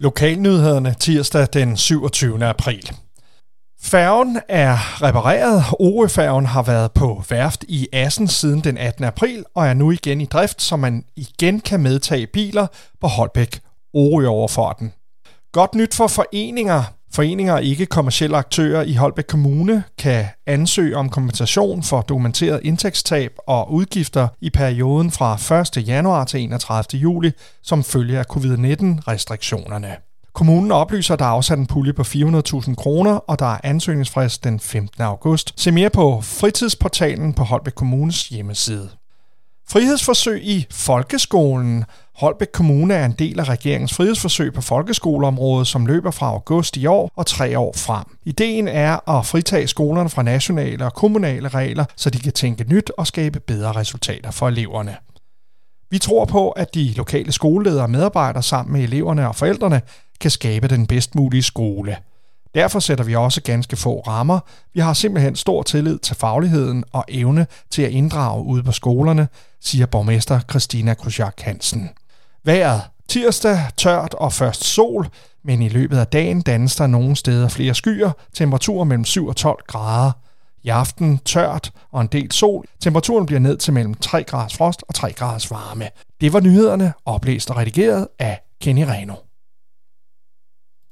Lokalnyhederne tirsdag den 27. april. Færgen er repareret. Orøfærgen har været på værft i Assen siden den 18. april og er nu igen i drift, så man igen kan medtage biler på Holbæk Orø overfarten. Godt nyt for foreninger. Foreninger og ikke-kommersielle aktører i Holbæk Kommune kan ansøge om kompensation for dokumenteret indtægtstab og udgifter i perioden fra 1. januar til 31. juli som følge af covid-19-restriktionerne. Kommunen oplyser, at der er afsat en pulje på 400.000 kroner, og der er ansøgningsfrist den 15. august. Se mere på fritidsportalen på Holbæk Kommunes hjemmeside. Frihedsforsøg i folkeskolen. Holbæk Kommune er en del af regeringens frihedsforsøg på folkeskoleområdet, som løber fra august i år og tre år frem. Ideen er at fritage skolerne fra nationale og kommunale regler, så de kan tænke nyt og skabe bedre resultater for eleverne. Vi tror på, at de lokale skoleledere og medarbejdere sammen med eleverne og forældrene kan skabe den bedst mulige skole. Derfor sætter vi også ganske få rammer. Vi har simpelthen stor tillid til fagligheden og evne til at inddrage ude på skolerne, siger borgmester Christina Krusjak Hansen. Vejret tirsdag tørt og først sol, men i løbet af dagen dannes der nogle steder flere skyer, temperaturer mellem 7 og 12 grader. I aften tørt og en del sol. Temperaturen bliver ned til mellem 3 graders frost og 3 graders varme. Det var nyhederne, oplæst og redigeret af Kenny Reno.